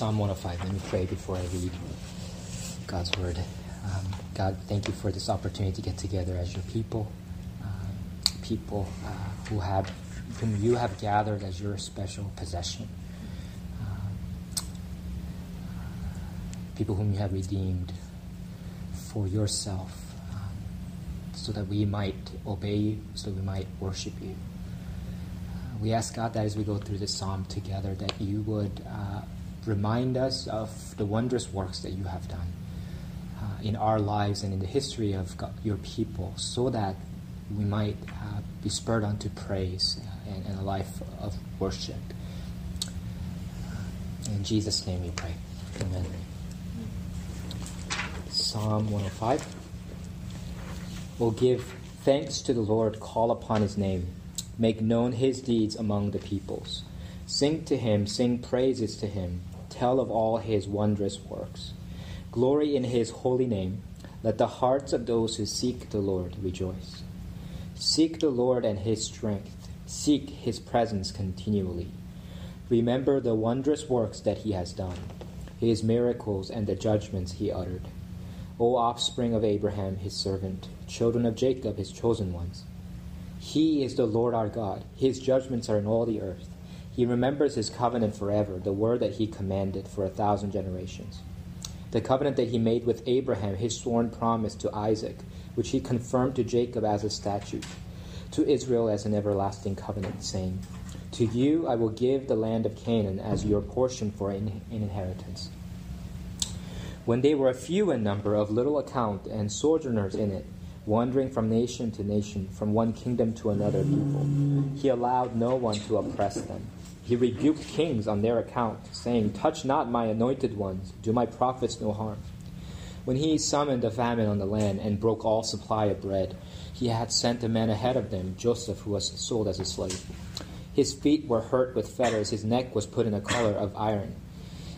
Psalm 105. Let me pray before I read God's word. Um, God, thank you for this opportunity to get together as your people, uh, people uh, who have, whom you have gathered as your special possession, uh, people whom you have redeemed for yourself, um, so that we might obey you, so we might worship you. Uh, we ask God that as we go through this psalm together, that you would uh, remind us of the wondrous works that you have done uh, in our lives and in the history of God, your people, so that we might uh, be spurred on to praise uh, and, and, a life of worship. Uh, in Jesus' name we pray. Amen. Psalm 105. Will give thanks to the Lord, call upon his name, make known his deeds among the peoples. Sing to him, sing praises to him tell of all his wondrous works. Glory in his holy name. Let the hearts of those who seek the Lord rejoice. Seek the Lord and his strength. Seek his presence continually. Remember the wondrous works that he has done, his miracles and the judgments he uttered. O offspring of Abraham, his servant, children of Jacob, his chosen ones. He is the Lord our God. His judgments are in all the earth. He remembers his covenant forever, the word that he commanded for a thousand generations. The covenant that he made with Abraham, his sworn promise to Isaac, which he confirmed to Jacob as a statute, to Israel as an everlasting covenant, saying, To you I will give the land of Canaan as your portion for an inheritance. When they were a few in number, of little account, and sojourners in it, wandering from nation to nation, from one kingdom to another people, he allowed no one to oppress them. He rebuked kings on their account, saying, Touch not my anointed ones, do my prophets no harm. When he summoned a famine on the land and broke all supply of bread, he had sent a man ahead of them, Joseph, who was sold as a slave. His feet were hurt with fetters, his neck was put in a collar of iron,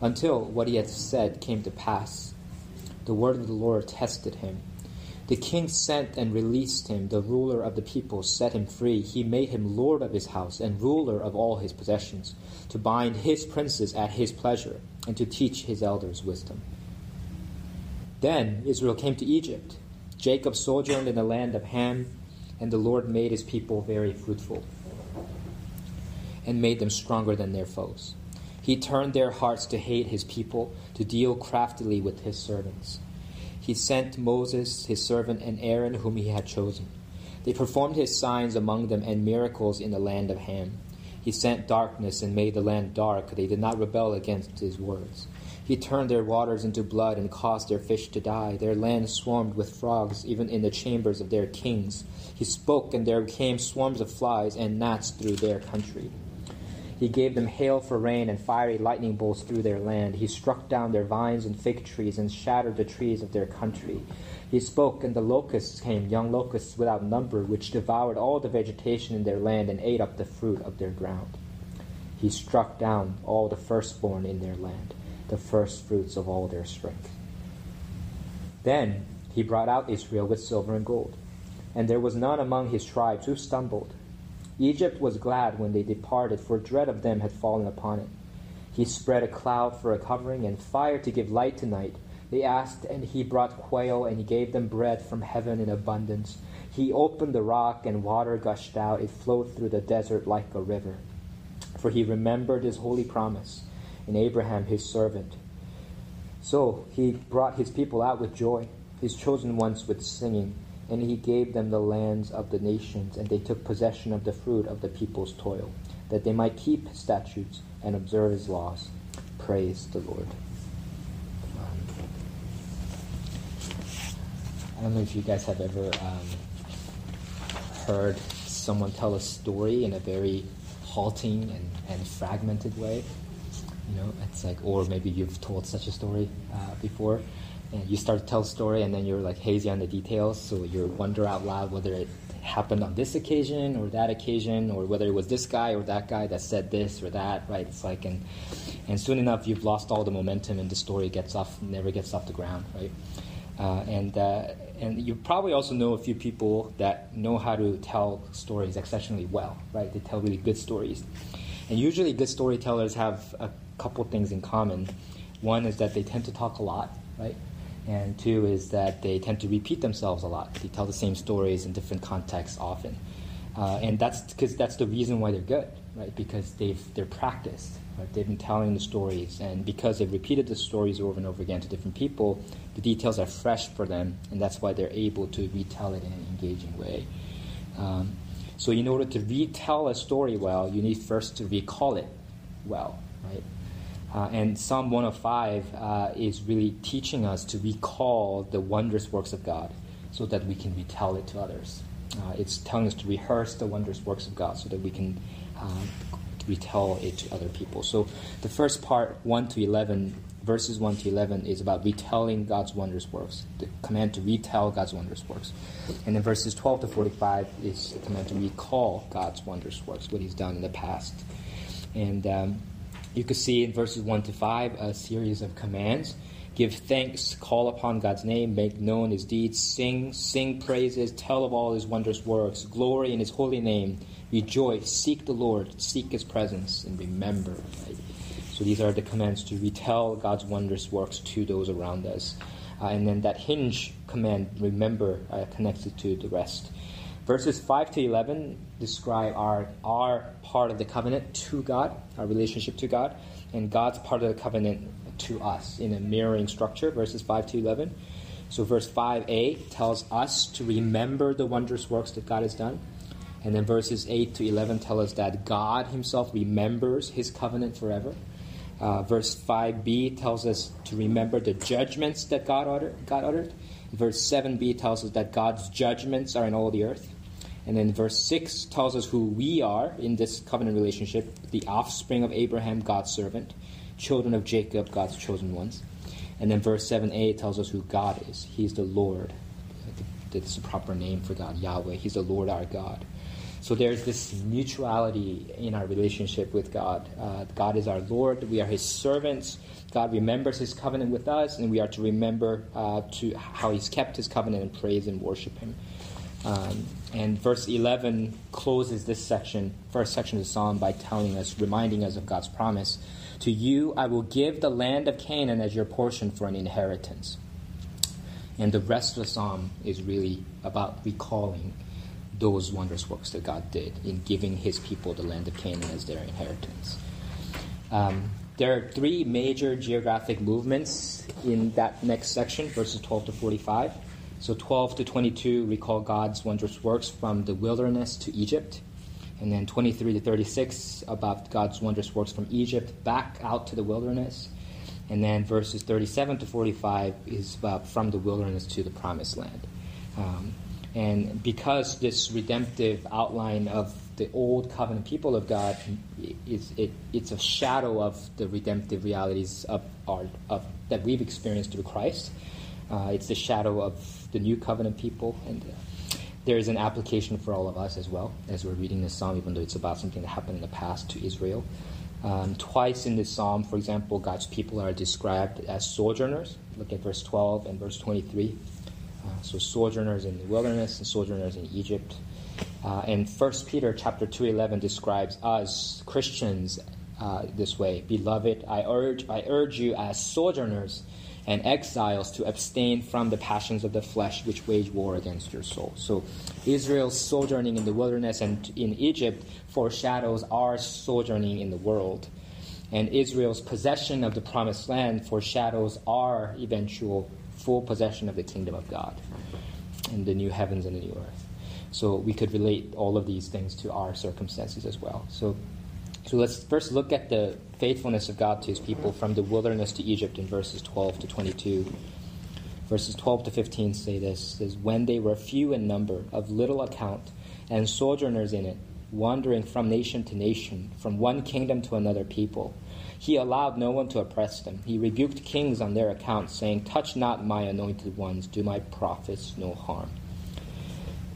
until what he had said came to pass. The word of the Lord tested him the king sent and released him. The ruler of the people set him free. He made him lord of his house and ruler of all his possessions, to bind his princes at his pleasure, and to teach his elders wisdom. Then Israel came to Egypt. Jacob sojourned in the land of Ham, and the Lord made his people very fruitful and made them stronger than their foes. He turned their hearts to hate his people, to deal craftily with his servants he sent Moses, his servant, and Aaron, whom he had chosen. They performed his signs among them and miracles in the land of Ham. He sent darkness and made the land dark. They did not rebel against his words. He turned their waters into blood and caused their fish to die. Their land swarmed with frogs, even in the chambers of their kings. He spoke, and there came swarms of flies and gnats through their country. He gave them hail for rain and fiery lightning bolts through their land. He struck down their vines and fig trees and shattered the trees of their country. He spoke, and the locusts came, young locusts without number, which devoured all the vegetation in their land and ate up the fruit of their ground. He struck down all the firstborn in their land, the firstfruits of all their strength. Then he brought out Israel with silver and gold, and there was none among his tribes who stumbled Egypt was glad when they departed, for dread of them had fallen upon it. He spread a cloud for a covering, and fire to give light to night. They asked, and he brought quail, and he gave them bread from heaven in abundance. He opened the rock, and water gushed out. It flowed through the desert like a river. For he remembered his holy promise in Abraham his servant. So he brought his people out with joy, his chosen ones with singing and he gave them the lands of the nations, and they took possession of the fruit of the people's toil, that they might keep his statutes and observe his laws. Praise the Lord. I don't know if you guys have ever um, heard someone tell a story in a very halting and, and fragmented way. You know, it's like, or maybe you've told such a story uh, before and you start to tell a story and then you're like hazy on the details so you wonder out loud whether it happened on this occasion or that occasion or whether it was this guy or that guy that said this or that right it's like and and soon enough you've lost all the momentum and the story gets off never gets off the ground right uh, and uh, and you probably also know a few people that know how to tell stories exceptionally well right they tell really good stories And usually, good storytellers have a couple things in common. One is that they tend to talk a lot, right? And two is that they tend to repeat themselves a lot. They tell the same stories in different contexts often. Uh, and that's because that's the reason why they're good, right? Because they've they're practiced, right? They've been telling the stories, and because they've repeated the stories over and over again to different people, the details are fresh for them, and that's why they're able to retell it in an engaging way. Um, so, in order to retell a story well, you need first to recall it well, right? Uh, and Psalm 105 uh, is really teaching us to recall the wondrous works of God so that we can retell it to others. Uh, it's telling us to rehearse the wondrous works of God so that we can uh, retell it to other people. So the first part, 1 to 11, verses 1 to 11, is about retelling God's wondrous works, the command to retell God's wondrous works. And then verses 12 to 45 is the command to recall God's wondrous works, what He's done in the past. And um, you can see in verses 1 to 5 a series of commands give thanks, call upon God's name, make known his deeds, sing, sing praises, tell of all his wondrous works, glory in his holy name, rejoice, seek the Lord, seek his presence, and remember. Right? So these are the commands to retell God's wondrous works to those around us. Uh, and then that hinge command, remember, uh, connected to the rest. Verses 5 to 11 describe our, our part of the covenant to God, our relationship to God, and God's part of the covenant to us in a mirroring structure, verses 5 to 11. So, verse 5a tells us to remember the wondrous works that God has done. And then verses 8 to 11 tell us that God Himself remembers His covenant forever. Uh, verse 5b tells us to remember the judgments that God God uttered. Verse 7b tells us that God's judgments are in all the earth. And then verse 6 tells us who we are in this covenant relationship the offspring of Abraham, God's servant children of Jacob, God's chosen ones. And then verse 7a tells us who God is. He's the Lord. That's the proper name for God, Yahweh. He's the Lord our God. So there's this mutuality in our relationship with God. Uh, God is our Lord. We are His servants. God remembers His covenant with us, and we are to remember uh, to how He's kept His covenant and praise and worship Him. Um, and verse 11 closes this section, first section of the psalm, by telling us, reminding us of God's promise to you I will give the land of Canaan as your portion for an inheritance. And the rest of the psalm is really about recalling those wondrous works that God did in giving his people the land of Canaan as their inheritance. Um, there are three major geographic movements in that next section, verses 12 to 45. So 12 to 22 recall God's wondrous works from the wilderness to Egypt and then 23 to 36 about God's wondrous works from Egypt back out to the wilderness. And then verses 37 to 45 is about from the wilderness to the promised land. Um, and because this redemptive outline of the old covenant people of God is it, it's a shadow of the redemptive realities of our of that we've experienced through Christ. Uh, it's the shadow of the new covenant people, and uh, there is an application for all of us as well as we're reading this psalm, even though it's about something that happened in the past to Israel. Um, twice in this psalm, for example, God's people are described as sojourners. Look at verse 12 and verse 23. Uh, so sojourners in the wilderness and sojourners in Egypt. Uh, and 1 Peter chapter 2:11 describes us Christians uh, this way: Beloved, I urge I urge you as sojourners and exiles to abstain from the passions of the flesh which wage war against your soul. So Israel's sojourning in the wilderness and in Egypt foreshadows our sojourning in the world. And Israel's possession of the promised land foreshadows our eventual full possession of the kingdom of God and the new heavens and the new earth. So we could relate all of these things to our circumstances as well. So so let's first look at the faithfulness of God to his people from the wilderness to Egypt in verses 12 to 22. Verses 12 to 15 say this says, When they were few in number, of little account, and sojourners in it, wandering from nation to nation, from one kingdom to another people, he allowed no one to oppress them. He rebuked kings on their account, saying, Touch not my anointed ones, do my prophets no harm.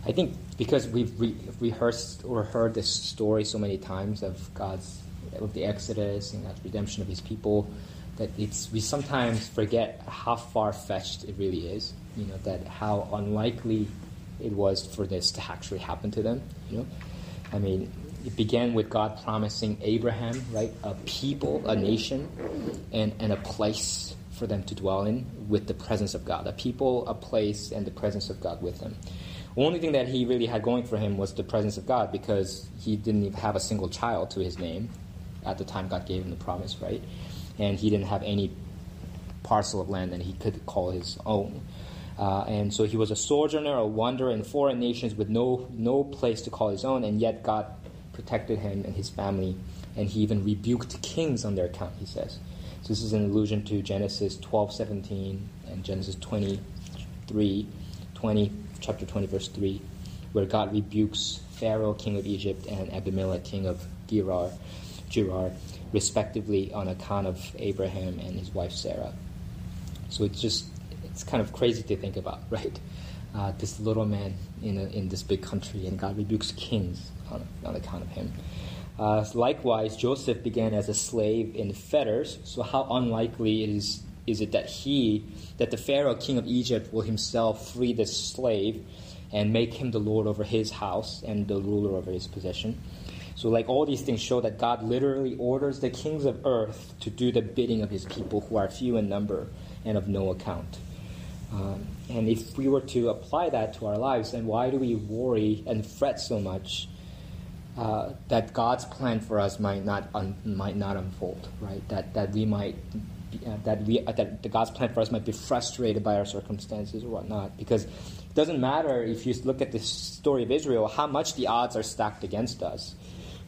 I think because we've re- rehearsed or heard this story so many times of God's of the Exodus and God's redemption of His people, that it's we sometimes forget how far fetched it really is. You know that how unlikely it was for this to actually happen to them. You know, I mean, it began with God promising Abraham, right, a people, a nation, and, and a place for them to dwell in with the presence of God. A people, a place, and the presence of God with them. The only thing that he really had going for him was the presence of God because he didn't even have a single child to his name at the time God gave him the promise, right? And he didn't have any parcel of land that he could call his own. Uh, and so he was a sojourner, a wanderer in foreign nations with no, no place to call his own, and yet God protected him and his family, and he even rebuked kings on their account, he says. So this is an allusion to Genesis 12, 17, and Genesis 23, 20, chapter 20, verse 3, where God rebukes Pharaoh, king of Egypt, and Abimelech, king of Gerar, Gerar, respectively, on account of Abraham and his wife Sarah. So it's just it's kind of crazy to think about, right? Uh, this little man in, a, in this big country, and God rebukes kings on, on account of him. Uh, likewise, Joseph began as a slave in fetters. So how unlikely is is it that he, that the Pharaoh, king of Egypt, will himself free this slave and make him the lord over his house and the ruler over his possession? So, like all these things show that God literally orders the kings of earth to do the bidding of his people who are few in number and of no account. Um, and if we were to apply that to our lives, then why do we worry and fret so much uh, that God's plan for us might not un- might not unfold, right? That that we might uh, that we uh, that the God's plan for us might be frustrated by our circumstances or whatnot, because it doesn't matter if you look at the story of Israel how much the odds are stacked against us,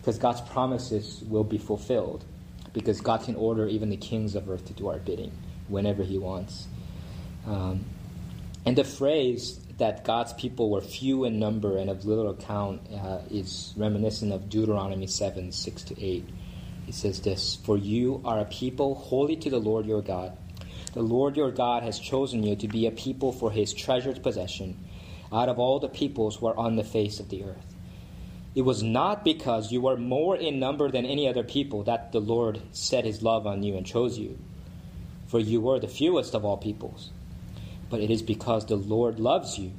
because God's promises will be fulfilled, because God can order even the kings of earth to do our bidding whenever He wants. Um, and the phrase that God's people were few in number and of little account uh, is reminiscent of Deuteronomy 7 6 to 8. It says this For you are a people holy to the Lord your God. The Lord your God has chosen you to be a people for his treasured possession out of all the peoples who are on the face of the earth. It was not because you were more in number than any other people that the Lord set his love on you and chose you, for you were the fewest of all peoples but it is because the Lord loves you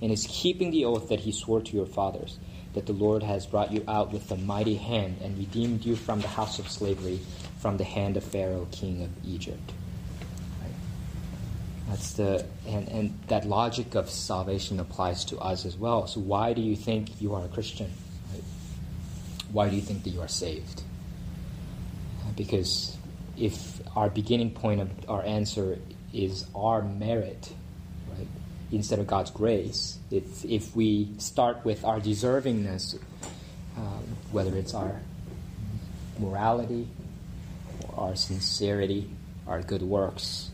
and is keeping the oath that he swore to your fathers, that the Lord has brought you out with a mighty hand and redeemed you from the house of slavery, from the hand of Pharaoh, king of Egypt. That's the and, and that logic of salvation applies to us as well. So why do you think you are a Christian? Why do you think that you are saved? Because if our beginning point of our answer is our merit, right? Instead of God's grace. If, if we start with our deservingness, um, whether it's our morality, or our sincerity, our good works,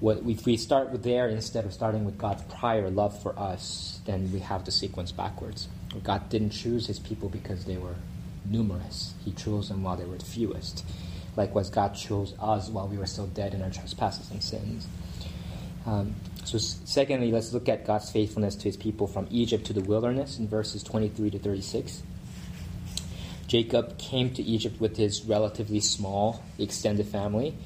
what, if we start there instead of starting with God's prior love for us, then we have the sequence backwards. God didn't choose his people because they were numerous. He chose them while they were the fewest. Likewise, God chose us while we were still dead in our trespasses and sins. Um, so, secondly, let's look at God's faithfulness to his people from Egypt to the wilderness in verses 23 to 36. Jacob came to Egypt with his relatively small extended family,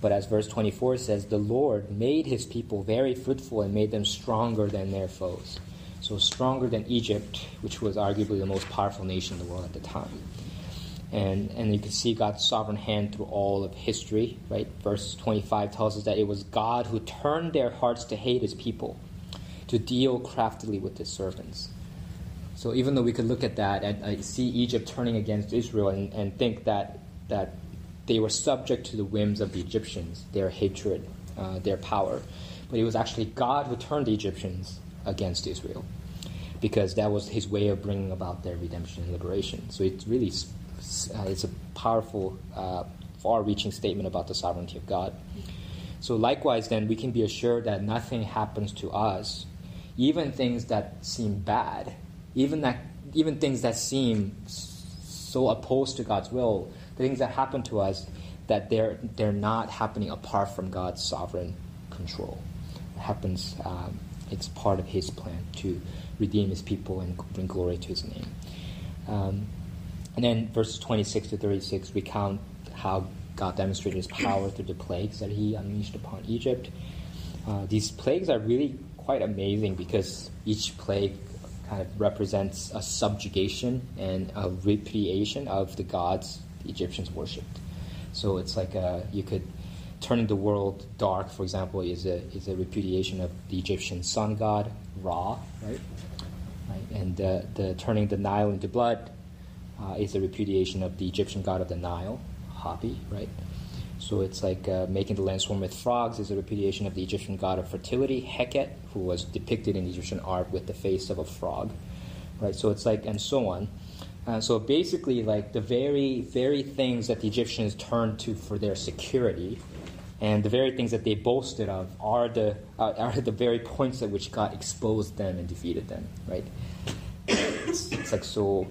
but as verse 24 says, the Lord made his people very fruitful and made them stronger than their foes. So, stronger than Egypt, which was arguably the most powerful nation in the world at the time and and you can see God's sovereign hand through all of history. Right, verse 25 tells us that it was God who turned their hearts to hate His people, to deal craftily with His servants. So even though we could look at that and uh, see Egypt turning against Israel and, and think that that they were subject to the whims of the Egyptians, their hatred, uh, their power, but it was actually God who turned the Egyptians against Israel because that was his way of bringing about their redemption and liberation. So it's really uh, it's a powerful, uh, far reaching statement about the sovereignty of God. So, likewise, then, we can be assured that nothing happens to us, even things that seem bad, even, that, even things that seem so opposed to God's will, the things that happen to us, that they're, they're not happening apart from God's sovereign control. It happens, um, it's part of His plan to redeem His people and bring glory to His name. Um, and then verses 26 to 36 recount how God demonstrated his power through the plagues that he unleashed upon Egypt. Uh, these plagues are really quite amazing because each plague kind of represents a subjugation and a repudiation of the gods the Egyptians worshipped. So it's like a, you could turning the world dark, for example, is a is a repudiation of the Egyptian sun god Ra, right? Right? And uh, the turning the Nile into blood uh, is a repudiation of the Egyptian god of the Nile, Hapi, right? So it's like uh, making the land swarm with frogs is a repudiation of the Egyptian god of fertility, Heket, who was depicted in Egyptian art with the face of a frog, right? So it's like, and so on. Uh, so basically, like the very, very things that the Egyptians turned to for their security, and the very things that they boasted of, are the uh, are the very points at which God exposed them and defeated them. Right? It's, it's like so,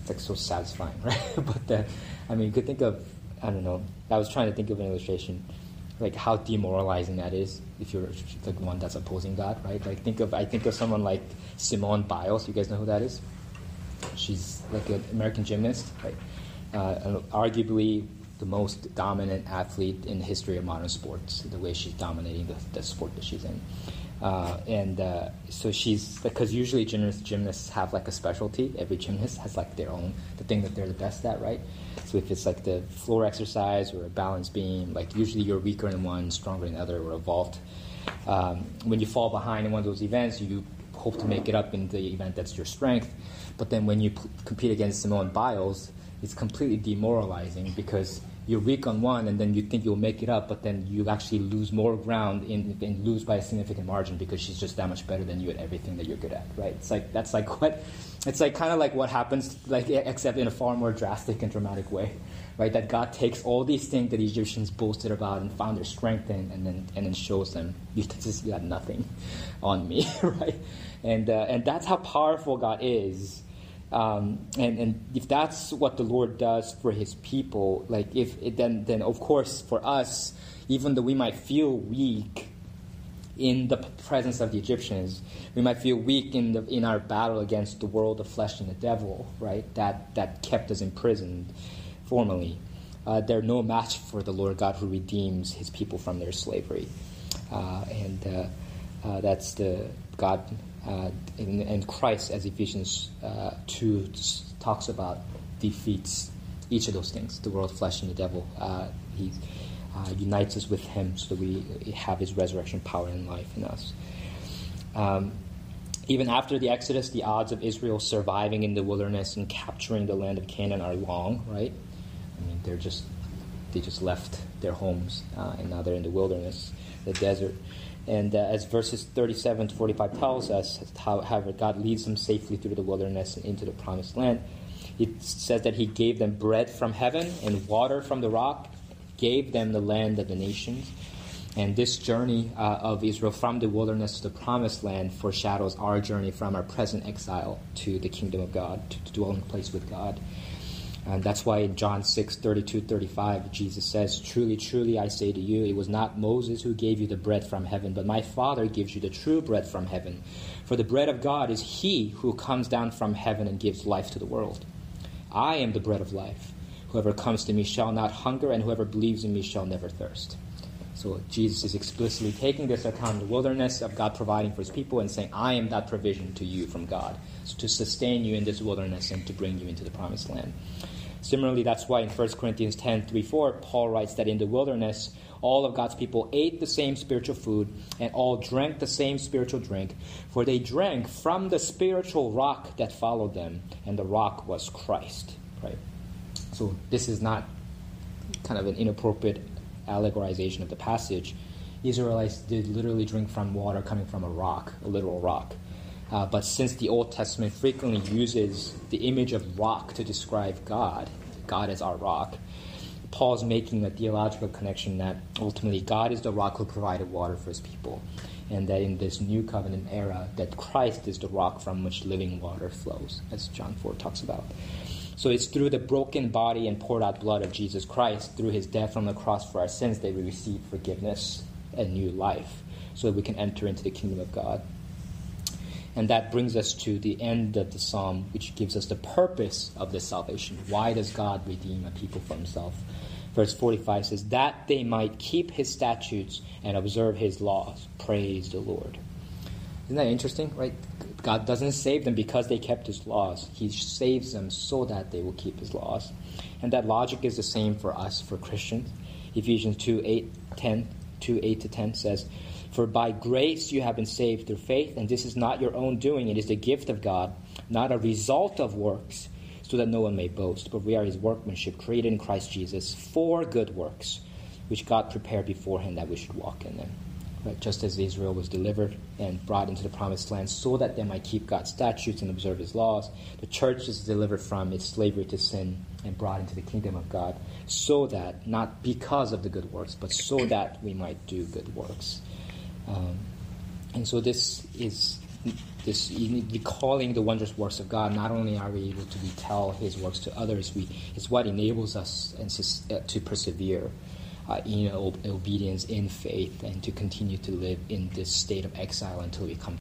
it's like so satisfying, right? but the, I mean, you could think of, I don't know. I was trying to think of an illustration, like how demoralizing that is if you're the one that's opposing God, right? Like think of, I think of someone like Simone Biles. You guys know who that is? She's like an American gymnast, right? Uh, arguably the most dominant athlete in the history of modern sports, the way she's dominating the, the sport that she's in. Uh, and uh, so she's because usually gymnasts, gymnasts have like a specialty. Every gymnast has like their own the thing that they're the best at, right? So if it's like the floor exercise or a balance beam, like usually you're weaker in one, stronger in the other, or evolved. Um, when you fall behind in one of those events, you hope to make it up in the event that's your strength. But then when you p- compete against Simone Biles, it's completely demoralizing because you're weak on one and then you think you'll make it up, but then you actually lose more ground and lose by a significant margin because she's just that much better than you at everything that you're good at, right? It's like that's like what it's like kind of like what happens, like except in a far more drastic and dramatic way, right? That God takes all these things that the Egyptians boasted about and found their strength in, and then and then shows them you just got nothing on me, right? And uh, and that's how powerful God is. Um, and, and if that's what the Lord does for His people, like if it, then then of course for us, even though we might feel weak in the presence of the Egyptians, we might feel weak in the in our battle against the world of flesh and the devil, right? That that kept us imprisoned formerly. Uh, they're no match for the Lord God who redeems His people from their slavery, uh, and uh, uh that's the God and, and, Christ, as Ephesians uh, 2 talks about, defeats each of those things the world, flesh, and the devil. Uh, he uh, unites us with Him so that we have His resurrection power and life in us. Um, even after the Exodus, the odds of Israel surviving in the wilderness and capturing the land of Canaan are long, right? I mean, they're just they just left their homes uh, and now they're in the wilderness, the desert. And uh, as verses 37 to 45 tells us, how, however, God leads them safely through the wilderness and into the promised land. It says that He gave them bread from heaven and water from the rock, gave them the land of the nations. And this journey uh, of Israel from the wilderness to the promised land foreshadows our journey from our present exile to the kingdom of God, to, to dwelling place with God. And that's why in John 6, 32, 35, Jesus says, Truly, truly, I say to you, it was not Moses who gave you the bread from heaven, but my Father gives you the true bread from heaven. For the bread of God is he who comes down from heaven and gives life to the world. I am the bread of life. Whoever comes to me shall not hunger, and whoever believes in me shall never thirst. So Jesus is explicitly taking this account of the wilderness of God providing for his people and saying, I am that provision to you from God so to sustain you in this wilderness and to bring you into the promised land. Similarly, that's why in 1 Corinthians 10 3 4, Paul writes that in the wilderness, all of God's people ate the same spiritual food and all drank the same spiritual drink, for they drank from the spiritual rock that followed them, and the rock was Christ. Right? So this is not kind of an inappropriate allegorization of the passage. Israelites did literally drink from water coming from a rock, a literal rock. Uh, but since the Old Testament frequently uses the image of rock to describe God, God is our rock, Paul's making a theological connection that ultimately God is the rock who provided water for his people. And that in this new covenant era, that Christ is the rock from which living water flows, as John 4 talks about. So it's through the broken body and poured out blood of Jesus Christ, through his death on the cross for our sins, that we receive forgiveness and new life, so that we can enter into the kingdom of God. And that brings us to the end of the psalm, which gives us the purpose of this salvation. Why does God redeem a people for himself? Verse 45 says, That they might keep his statutes and observe his laws. Praise the Lord. Isn't that interesting, right? God doesn't save them because they kept his laws. He saves them so that they will keep his laws. And that logic is the same for us, for Christians. Ephesians 2 8, 10, 2 8 to 10 says, For by grace you have been saved through faith, and this is not your own doing, it is the gift of God, not a result of works, so that no one may boast. But we are his workmanship, created in Christ Jesus for good works, which God prepared beforehand that we should walk in them right? just as Israel was delivered and brought into the promised land so that they might keep God's statutes and observe his laws. The church is delivered from its slavery to sin and brought into the kingdom of God so that, not because of the good works, but so that we might do good works. Um, and so this is this recalling the wondrous works of God. Not only are we able to retell His works to others, we it's what enables us and uh, to persevere uh, in obedience, in faith, and to continue to live in this state of exile until we come